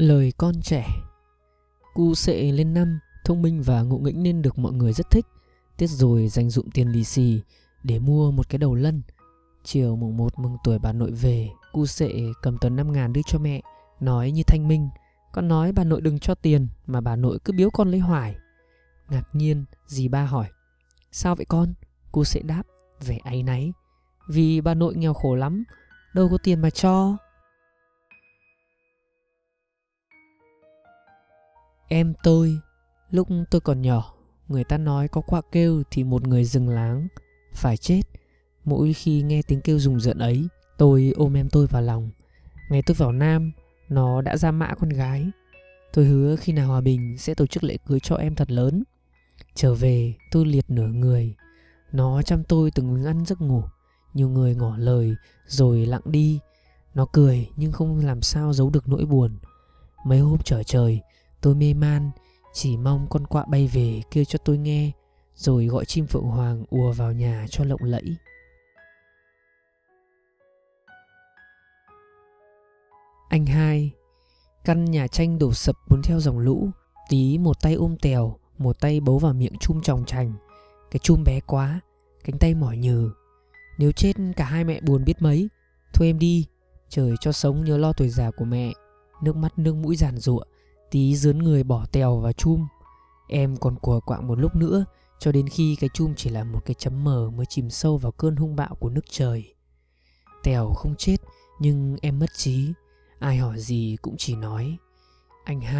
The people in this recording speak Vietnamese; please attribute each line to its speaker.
Speaker 1: Lời con trẻ Cu sệ lên năm, thông minh và ngộ nghĩnh nên được mọi người rất thích. Tiết rồi dành dụm tiền lì xì để mua một cái đầu lân. Chiều mùng 1 mừng tuổi bà nội về, cu sệ cầm tờ 5 ngàn đưa cho mẹ, nói như thanh minh. Con nói bà nội đừng cho tiền mà bà nội cứ biếu con lấy hoài. Ngạc nhiên, dì ba hỏi. Sao vậy con? Cu sệ đáp, vẻ áy náy. Vì bà nội nghèo khổ lắm, đâu có tiền mà cho. Em tôi, lúc tôi còn nhỏ, người ta nói có quạ kêu thì một người rừng láng, phải chết. Mỗi khi nghe tiếng kêu rùng rợn ấy, tôi ôm em tôi vào lòng. Ngày tôi vào Nam, nó đã ra mã con gái. Tôi hứa khi nào hòa bình sẽ tổ chức lễ cưới cho em thật lớn. Trở về, tôi liệt nửa người. Nó chăm tôi từng ăn giấc ngủ. Nhiều người ngỏ lời rồi lặng đi. Nó cười nhưng không làm sao giấu được nỗi buồn. Mấy hôm trở trời, Tôi mê man, chỉ mong con quạ bay về kêu cho tôi nghe, rồi gọi chim phượng hoàng ùa vào nhà cho lộng lẫy. Anh hai Căn nhà tranh đổ sập cuốn theo dòng lũ Tí một tay ôm tèo Một tay bấu vào miệng chum tròng trành. Cái chum bé quá Cánh tay mỏi nhừ. Nếu chết cả hai mẹ buồn biết mấy. Thôi em đi Trời cho sống nhớ lo tuổi già của mẹ. Nước mắt nước mũi giàn rụa Tí dướn người bỏ tèo và chum. Em còn cùa quạng một lúc nữa, Cho đến khi cái chum chỉ là một cái chấm mờ Mới chìm sâu vào cơn hung bạo của nước trời. Tèo không chết, Nhưng em mất trí. Ai hỏi gì cũng chỉ nói. Anh hai